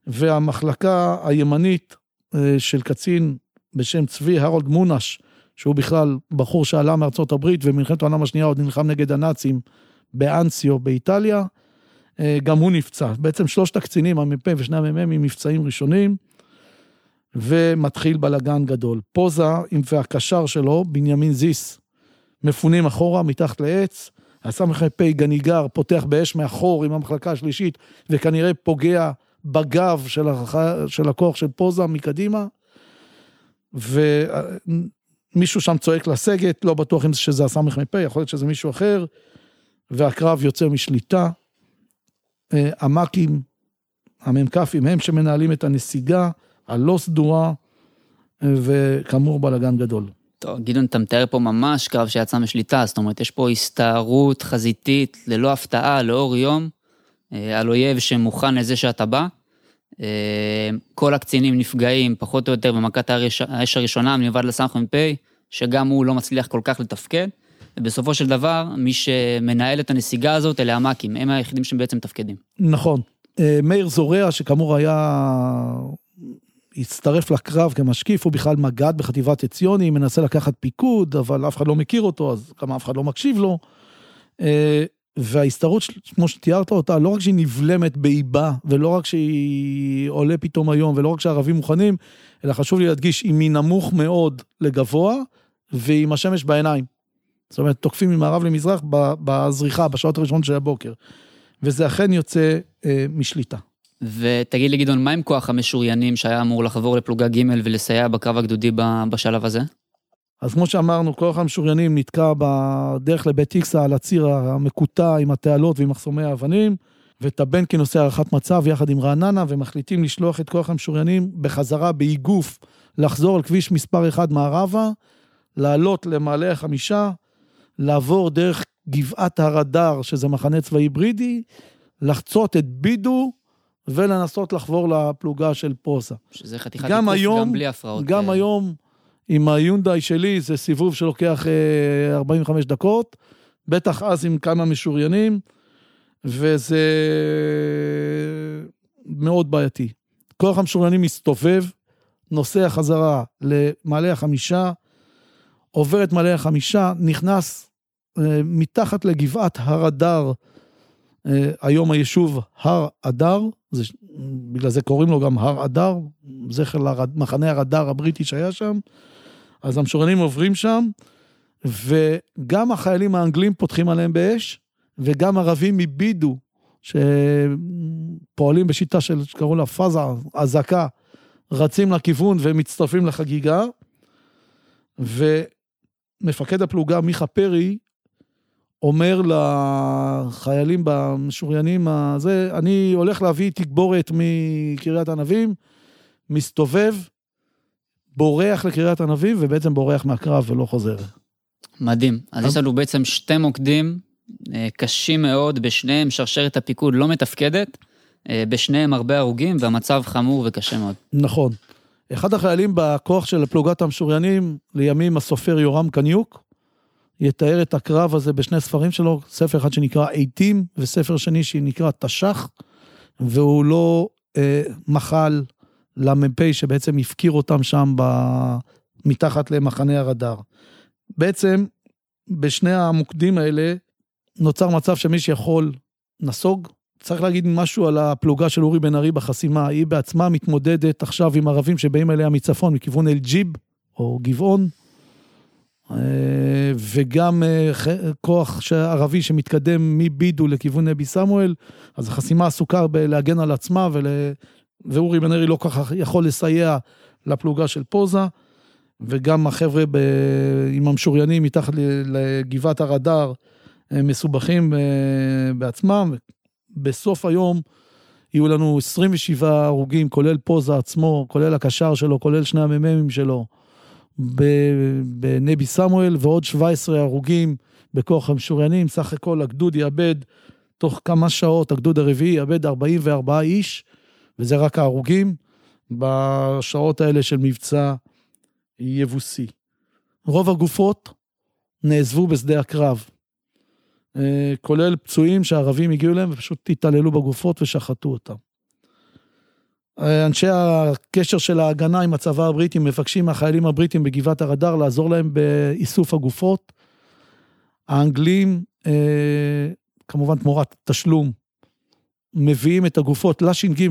והמחלקה הימנית אה, של קצין בשם צבי הרולד מונש, שהוא בכלל בחור שעלה מארצות הברית ובמלחמת העולם השנייה עוד נלחם נגד הנאצים באנסיו באיטליה, אה, גם הוא נפצע. בעצם שלושת הקצינים, המ"פ ושני המ"מים, מבצעים ראשונים. ומתחיל בלאגן גדול. פוזה והקשר שלו, בנימין זיס, מפונים אחורה מתחת לעץ, הסמ"פ גניגר פותח באש מאחור עם המחלקה השלישית, וכנראה פוגע בגב של, הח... של הכוח של פוזה מקדימה, ומישהו שם צועק לסגת, לא בטוח אם שזה הסמ"פ, יכול להיות שזה מישהו אחר, והקרב יוצא משליטה. אה, המ"כים, המ"כים הם שמנהלים את הנסיגה הלא סדורה, וכאמור בלאגן גדול. טוב, גדעון, אתה מתאר פה ממש קרב שיצא משליטה, זאת אומרת, יש פה הסתערות חזיתית ללא הפתעה, לאור יום, אה, על אויב שמוכן לזה שאתה בא. אה, כל הקצינים נפגעים, פחות או יותר, במכת האש הראשונה, מלבד לסמ"פ, שגם הוא לא מצליח כל כך לתפקד. ובסופו של דבר, מי שמנהל את הנסיגה הזאת, אלה המ"כים, הם היחידים שבעצם מתפקדים. נכון. אה, מאיר זורע, שכאמור היה הצטרף לקרב כמשקיף, הוא בכלל מג"ד בחטיבת עציוני, מנסה לקחת פיקוד, אבל אף אחד לא מכיר אותו, אז גם אף אחד לא מקשיב לו. אה, וההסתערות, כמו שתיארת אותה, לא רק שהיא נבלמת באיבה, ולא רק שהיא עולה פתאום היום, ולא רק שהערבים מוכנים, אלא חשוב לי להדגיש, היא מנמוך מאוד לגבוה, והיא עם השמש בעיניים. זאת אומרת, תוקפים ממערב למזרח בזריחה, בשעות הראשונות של הבוקר. וזה אכן יוצא אה, משליטה. ותגיד לי גדעון, מה עם כוח המשוריינים שהיה אמור לחבור לפלוגה ג' ולסייע בקרב הגדודי בשלב הזה? אז כמו שאמרנו, כוח המשוריינים נתקע בדרך לבית איקסה על הציר המקוטע עם התעלות ועם מחסומי האבנים, וטבנקין עושה הערכת מצב יחד עם רעננה, ומחליטים לשלוח את כוח המשוריינים בחזרה באיגוף, לחזור על כביש מספר 1 מערבה, לעלות למעלה החמישה, לעבור דרך גבעת הרדאר, שזה מחנה צבאי היברידי, לחצות את בידו, ולנסות לחבור לפלוגה של פרוסה. שזה חתיכת עיכוף גם בלי הפרעות. גם אה... היום, עם היונדאי שלי, זה סיבוב שלוקח אה, 45 דקות, בטח אז עם כמה משוריינים, וזה מאוד בעייתי. כוח המשוריינים מסתובב, נוסע חזרה למעלה החמישה, עובר את מעלה החמישה, נכנס אה, מתחת לגבעת הר אדר, אה, היום היישוב הר אדר, זה, בגלל זה קוראים לו גם הר אדר, זכר למחנה הר אדר הבריטי שהיה שם. אז המשוריינים עוברים שם, וגם החיילים האנגלים פותחים עליהם באש, וגם ערבים מבידו, שפועלים בשיטה של, שקראו לה פאזה, אזעקה, רצים לכיוון ומצטרפים לחגיגה. ומפקד הפלוגה, מיכה פרי, אומר לחיילים במשוריינים הזה, אני הולך להביא תגבורת מקריית ענבים, מסתובב, בורח לקריית ענבים, ובעצם בורח מהקרב ולא חוזר. מדהים. אז יש לנו בעצם שתי מוקדים אה, קשים מאוד, בשניהם שרשרת הפיקוד לא מתפקדת, אה, בשניהם הרבה הרוגים, והמצב חמור וקשה מאוד. נכון. אחד החיילים בכוח של פלוגת המשוריינים, לימים הסופר יורם קניוק, יתאר את הקרב הזה בשני ספרים שלו, ספר אחד שנקרא עיתים, וספר שני שנקרא תש"ח, והוא לא אה, מחל למ"פ שבעצם הפקיר אותם שם ב... מתחת למחנה הרדאר. בעצם, בשני המוקדים האלה, נוצר מצב שמי שיכול נסוג. צריך להגיד משהו על הפלוגה של אורי בן ארי בחסימה, היא בעצמה מתמודדת עכשיו עם ערבים שבאים אליה מצפון, מכיוון אל-ג'יב, או גבעון, וגם אה, כוח ערבי שמתקדם מבידו לכיוון נבי סמואל, אז החסימה עסוקה בלהגן על עצמה, ול... ואורי בן ארי לא כל כך יכול לסייע לפלוגה של פוזה, וגם החבר'ה ב... עם המשוריינים מתחת לגבעת הרדאר מסובכים אה, בעצמם. בסוף היום יהיו לנו 27 הרוגים, כולל פוזה עצמו, כולל הקשר שלו, כולל שני המ"מים שלו. בנבי סמואל ועוד 17 הרוגים בכוח המשוריינים, סך הכל הגדוד יאבד תוך כמה שעות, הגדוד הרביעי יאבד 44 איש, וזה רק ההרוגים בשעות האלה של מבצע יבוסי. רוב הגופות נעזבו בשדה הקרב, אה, כולל פצועים שהערבים הגיעו אליהם ופשוט התעללו בגופות ושחטו אותם. אנשי הקשר של ההגנה עם הצבא הבריטי מבקשים מהחיילים הבריטים בגבעת הרדאר לעזור להם באיסוף הגופות. האנגלים, אה, כמובן תמורת תשלום, מביאים את הגופות לש"ג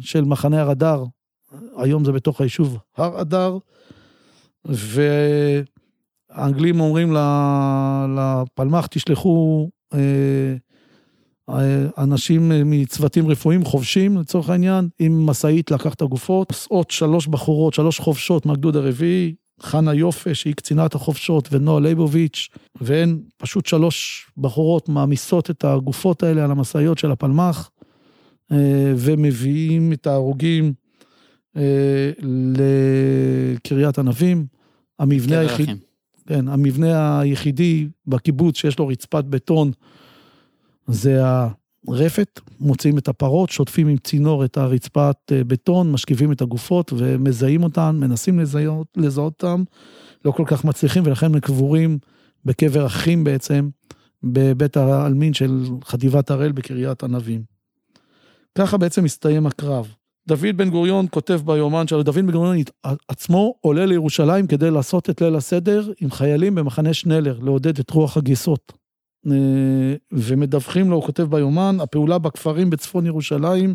של מחנה הרדאר, היום זה בתוך היישוב הר אדר, האנגלים אומרים לפלמ"ח, תשלחו אה, אנשים מצוותים רפואיים חובשים, לצורך העניין, עם משאית לקח את הגופות, נוסעות שלוש בחורות, שלוש חובשות מהגדוד הרביעי, חנה יופה, שהיא קצינת החופשות, ונועה ליבוביץ', והן פשוט שלוש בחורות מעמיסות את הגופות האלה על המשאיות של הפלמ"ח, אה, ומביאים את ההרוגים אה, לקריית ענבים. המבנה היחיד... כן, המבנה היחידי בקיבוץ שיש לו רצפת בטון זה הרפת, מוציאים את הפרות, שוטפים עם צינור את הרצפת אה, בטון, משכיבים את הגופות ומזהים אותן, מנסים לזהות, לזהות אותן, לא כל כך מצליחים ולכן הם קבורים בקבר אחים בעצם, בבית העלמין של חטיבת הראל בקריית ענבים. ככה בעצם מסתיים הקרב. דוד בן גוריון כותב ביומן שלו, דוד בן גוריון עצמו עולה לירושלים כדי לעשות את ליל הסדר עם חיילים במחנה שנלר, לעודד את רוח הגיסות. אה, ומדווחים לו, הוא כותב ביומן, הפעולה בכפרים בצפון ירושלים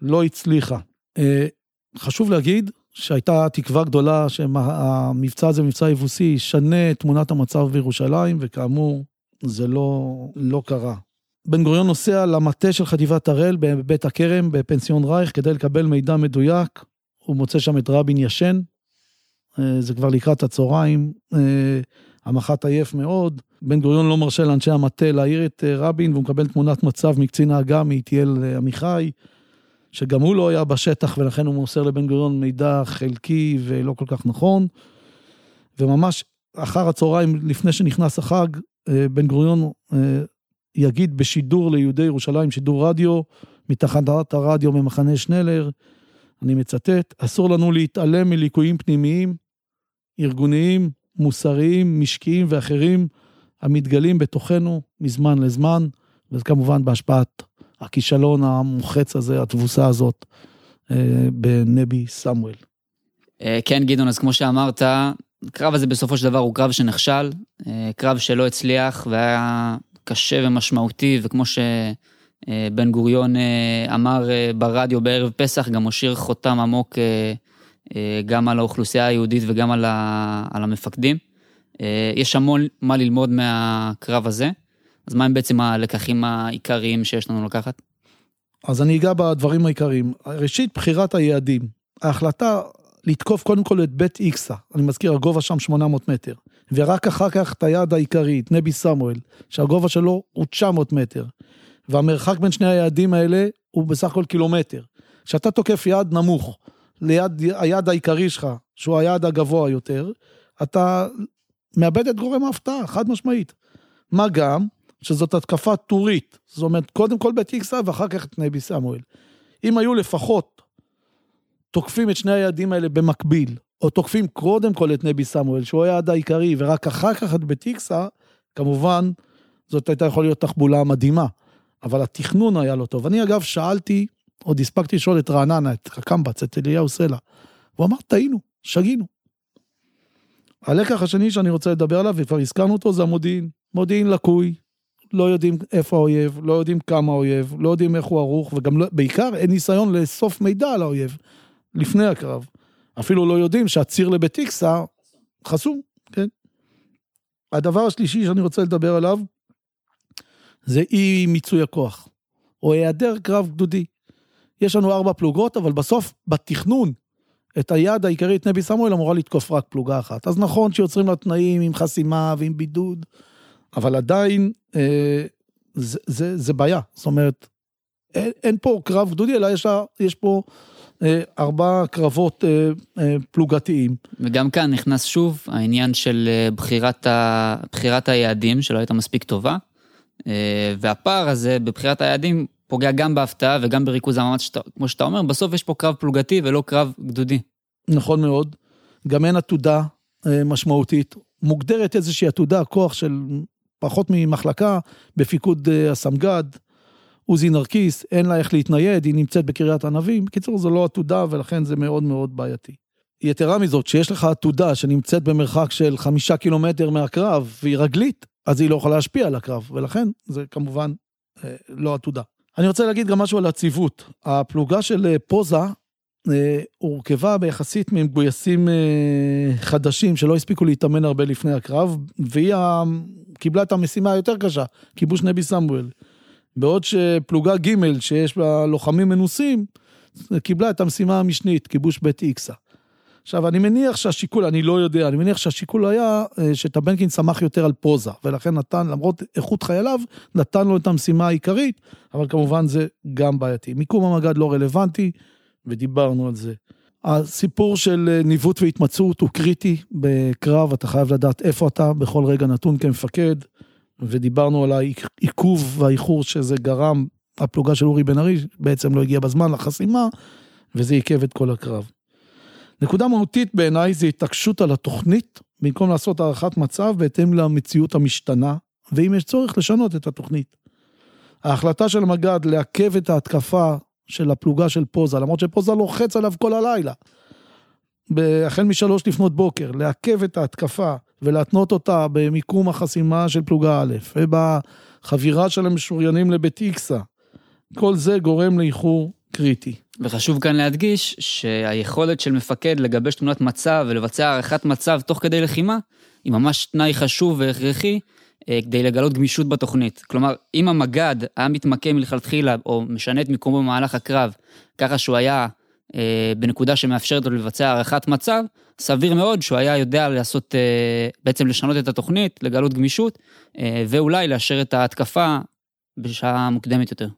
לא הצליחה. אה, חשוב להגיד שהייתה תקווה גדולה שהמבצע הזה, מבצע יבוסי, ישנה את תמונת המצב בירושלים, וכאמור, זה לא, לא קרה. בן גוריון נוסע למטה של חטיבת הראל בבית הכרם בפנסיון רייך כדי לקבל מידע מדויק. הוא מוצא שם את רבין ישן, אה, זה כבר לקראת הצהריים, המח"ט עייף מאוד. בן גוריון לא מרשה לאנשי המטה להעיר את אה, רבין והוא מקבל תמונת מצב מקצין האג"ם מאיטיאל עמיחי, שגם הוא לא היה בשטח ולכן הוא מוסר לבן גוריון מידע חלקי ולא כל כך נכון. וממש אחר הצהריים, לפני שנכנס החג, בן גוריון יגיד בשידור ליהודי ירושלים, שידור רדיו, מתחנת הרדיו ממחנה שנלר, אני מצטט, אסור לנו להתעלם מליקויים פנימיים, ארגוניים, מוסריים, משקיים ואחרים, המתגלים בתוכנו מזמן לזמן, וכמובן בהשפעת הכישלון המוחץ הזה, התבוסה הזאת, אה, בנבי סמואל. אה, כן, גדעון, אז כמו שאמרת, הקרב הזה בסופו של דבר הוא קרב שנכשל, אה, קרב שלא הצליח והיה קשה ומשמעותי, וכמו שבן גוריון אמר ברדיו בערב פסח, גם הושאיר חותם עמוק גם על האוכלוסייה היהודית וגם על, המפקדים. יש המון מה ללמוד מהקרב הזה, אז מה הם בעצם הלקחים העיקריים שיש לנו לקחת? אז אני אגע בדברים העיקריים. ראשית, בחירת היעדים. ההחלטה לתקוף קודם כל את בית איקסה, אני מזכיר, הגובה שם 800 מטר. ורק אחר כך את היעד העיקרי, את נבי סמואל, שהגובה שלו הוא 900 מטר. והמרחק בין שני היעדים האלה הוא בסך הכל קילומטר. כשאתה תוקף יעד נמוך ליד היעד העיקרי שלך, שהוא היעד הגבוה יותר, אתה מאבד את גורם ההפתעה, חד משמעית. מה גם שזאת התקפה טורית, זאת אומרת, קודם כל בית איקסה ואחר כך את נבי סמואל. אם היו לפחות תוקפים את שני היעדים האלה במקביל, או תוקפים קודם כל את נבי סמואל, שהוא היעד העיקרי, ורק אחר כך את בטיקסה, כמובן, זאת הייתה יכולה להיות תחבולה מדהימה. אבל התכנון היה לא טוב. אני אגב שאלתי, עוד הספקתי לשאול את רעננה, את הקמב"ץ, את אליהו סלע. הוא אמר, טעינו, שגינו. הלקח השני שאני רוצה לדבר עליו, וכבר הזכרנו אותו, זה המודיעין. מודיעין לקוי, לא יודעים איפה האויב, לא יודעים כמה האויב, לא יודעים איך הוא ערוך, וגם לא, בעיקר אין ניסיון לאסוף מידע על האויב לפני הקרב. אפילו לא יודעים שהציר לבית איקסה חסום, כן? הדבר השלישי שאני רוצה לדבר עליו, זה אי מיצוי הכוח, או היעדר קרב גדודי. יש לנו ארבע פלוגות, אבל בסוף, בתכנון, את היעד העיקרי, את נבי סמואל, אמורה לתקוף רק פלוגה אחת. אז נכון שיוצרים לה תנאים עם חסימה ועם בידוד, אבל עדיין אה, זה, זה, זה בעיה. זאת אומרת, אין, אין פה קרב גדודי, אלא יש, יש פה אה, ארבע קרבות אה, אה, פלוגתיים. וגם כאן נכנס שוב העניין של בחירת, ה... בחירת היעדים שלא הייתה מספיק טובה. והפער הזה בבחירת היעדים פוגע גם בהפתעה וגם בריכוז המאמץ, שת... כמו שאתה אומר, בסוף יש פה קרב פלוגתי ולא קרב גדודי. נכון מאוד. גם אין עתודה משמעותית. מוגדרת איזושהי עתודה, כוח של פחות ממחלקה בפיקוד הסמג"ד. עוזי נרקיס, אין לה איך להתנייד, היא נמצאת בקריית ענבים. בקיצור, זו לא עתודה ולכן זה מאוד מאוד בעייתי. יתרה מזאת, שיש לך עתודה שנמצאת במרחק של חמישה קילומטר מהקרב והיא רגלית, אז היא לא יכולה להשפיע על הקרב, ולכן זה כמובן אה, לא עתודה. אני רוצה להגיד גם משהו על הציוות. הפלוגה של אה, פוזה אה, הורכבה ביחסית ממגויסים אה, חדשים שלא הספיקו להתאמן הרבה לפני הקרב, והיא קיבלה את המשימה היותר קשה, כיבוש נבי סמואל. בעוד שפלוגה ג' שיש בה לוחמים מנוסים, קיבלה את המשימה המשנית, כיבוש בית איקסה. עכשיו, אני מניח שהשיקול, אני לא יודע, אני מניח שהשיקול היה אה, שטבנקין שמח יותר על פוזה, ולכן נתן, למרות איכות חייליו, נתן לו את המשימה העיקרית, אבל כמובן זה גם בעייתי. מיקום המג"ד לא רלוונטי, ודיברנו על זה. הסיפור של אה, ניווט והתמצאות הוא קריטי בקרב, אתה חייב לדעת איפה אתה בכל רגע נתון כמפקד, ודיברנו על העיכוב והאיחור שזה גרם, הפלוגה של אורי בן ארי בעצם לא הגיעה בזמן לחסימה, וזה עיכב את כל הקרב. נקודה מהותית בעיניי זה התעקשות על התוכנית, במקום לעשות הערכת מצב בהתאם למציאות המשתנה, ואם יש צורך לשנות את התוכנית. ההחלטה של המג"ד לעכב את ההתקפה של הפלוגה של פוזה, למרות שפוזה לוחץ עליו כל הלילה, החל משלוש לפנות בוקר, לעכב את ההתקפה ולהתנות אותה במיקום החסימה של פלוגה א', ובחבירה של המשוריינים לבית איקסה, כל זה גורם לאיחור קריטי. וחשוב כאן להדגיש שהיכולת של מפקד לגבש תמונת מצב ולבצע הערכת מצב תוך כדי לחימה, היא ממש תנאי חשוב והכרחי אה, כדי לגלות גמישות בתוכנית. כלומר, אם המג"ד היה מתמקם מלכתחילה או משנה את מיקומו במהלך הקרב, ככה שהוא היה אה, בנקודה שמאפשרת לו לבצע הערכת מצב, סביר מאוד שהוא היה יודע לעשות, אה, בעצם לשנות את התוכנית, לגלות גמישות, אה, ואולי לאשר את ההתקפה בשעה מוקדמת יותר.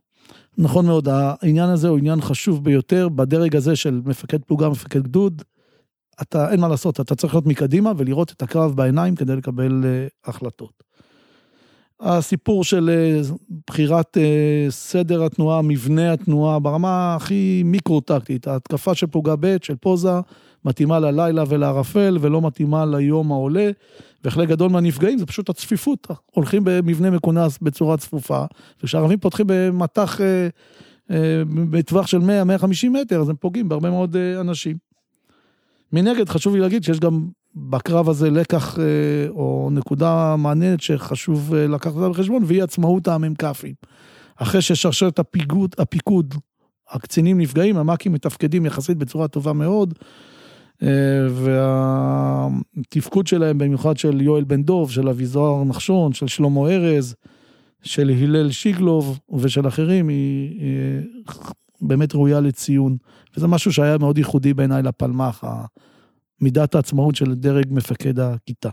נכון מאוד, העניין הזה הוא עניין חשוב ביותר בדרג הזה של מפקד פלוגה, מפקד גדוד. אתה, אין מה לעשות, אתה צריך להיות מקדימה ולראות את הקרב בעיניים כדי לקבל uh, החלטות. הסיפור של uh, בחירת uh, סדר התנועה, מבנה התנועה, ברמה הכי מיקרו-טקטית, ההתקפה של פלוגה ב', של פוזה, מתאימה ללילה ולערפל ולא מתאימה ליום העולה. וחלק גדול מהנפגעים זה פשוט הצפיפות. הולכים במבנה מכונס בצורה צפופה, וכשהערבים פותחים במטח, אה, אה, בטווח של 100-150 מטר, אז הם פוגעים בהרבה מאוד אה, אנשים. מנגד, חשוב לי להגיד שיש גם בקרב הזה לקח או נקודה מעניינת שחשוב לקחת אותה בחשבון, והיא עצמאות המ"כים. אחרי ששרשרת הפיקוד, הפיקוד, הקצינים נפגעים, המ"כים מתפקדים יחסית בצורה טובה מאוד. אה, והתפקוד שלהם, במיוחד של יואל בן דוב, של אביזוהר נחשון, של שלמה ארז, של הלל שיגלוב ושל אחרים, היא, היא באמת ראויה לציון. וזה משהו שהיה מאוד ייחודי בעיניי לפלמ"ח, מידת העצמאות של דרג מפקד הכיתה.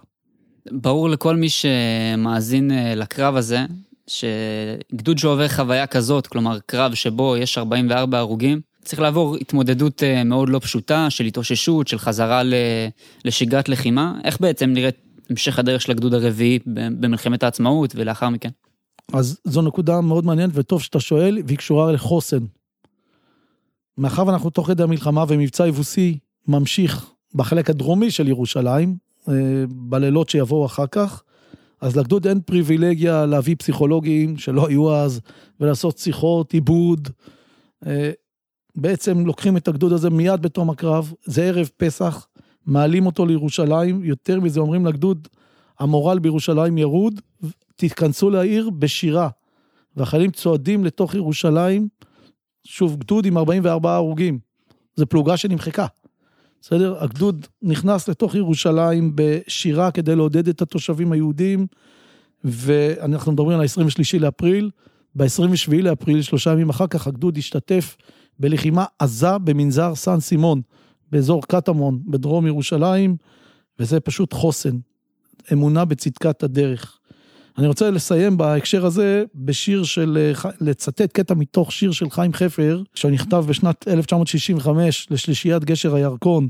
ברור לכל מי שמאזין אה, לקרב הזה, שגדוד שעובר חוויה כזאת, כלומר קרב שבו יש 44 הרוגים, צריך לעבור התמודדות אה, מאוד לא פשוטה של התאוששות, של חזרה לשגרת לחימה. איך בעצם נראית המשך הדרך של הגדוד הרביעי במלחמת העצמאות ולאחר מכן? אז זו נקודה מאוד מעניינת וטוב שאתה שואל, והיא קשורה לחוסן. מאחר ואנחנו תוך כדי המלחמה ומבצע יבוסי ממשיך בחלק הדרומי של ירושלים, אה, בלילות שיבואו אחר כך, אז לגדוד אין פריבילגיה להביא פסיכולוגים שלא היו אז, ולעשות שיחות, עיבוד. בעצם לוקחים את הגדוד הזה מיד בתום הקרב, זה ערב פסח, מעלים אותו לירושלים, יותר מזה אומרים לגדוד, המורל בירושלים ירוד, תתכנסו לעיר בשירה. והחיילים צועדים לתוך ירושלים, שוב, גדוד עם 44 הרוגים. זו פלוגה שנמחקה. בסדר? הגדוד נכנס לתוך ירושלים בשירה כדי לעודד את התושבים היהודים, ואנחנו מדברים על ה-23 לאפריל. ב-27 לאפריל, שלושה ימים אחר כך, הגדוד השתתף בלחימה עזה במנזר סן סימון, באזור קטמון, בדרום ירושלים, וזה פשוט חוסן, אמונה בצדקת הדרך. אני רוצה לסיים בהקשר הזה בשיר של, לצטט קטע מתוך שיר של חיים חפר, שנכתב בשנת 1965 לשלישיית גשר הירקון,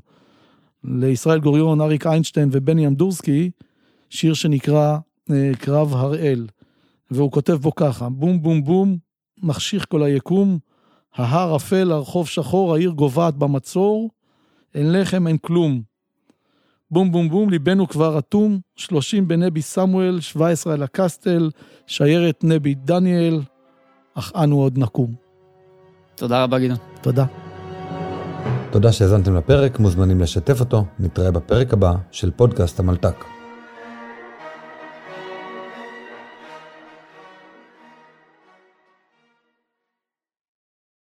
לישראל גוריון, אריק איינשטיין ובני אמדורסקי, שיר שנקרא אה, קרב הראל. והוא כותב בו ככה, בום בום בום, מחשיך כל היקום, ההר אפל, הרחוב שחור, העיר גוועת במצור, אין לחם, אין כלום. בום בום בום, ליבנו כבר אטום, שלושים בנבי סמואל, שבע עשרה על הקסטל, שיירת נבי דניאל, אך אנו עוד נקום. תודה רבה גדעון. תודה. תודה שהאזנתם לפרק, מוזמנים לשתף אותו, נתראה בפרק הבא של פודקאסט המלת"ק.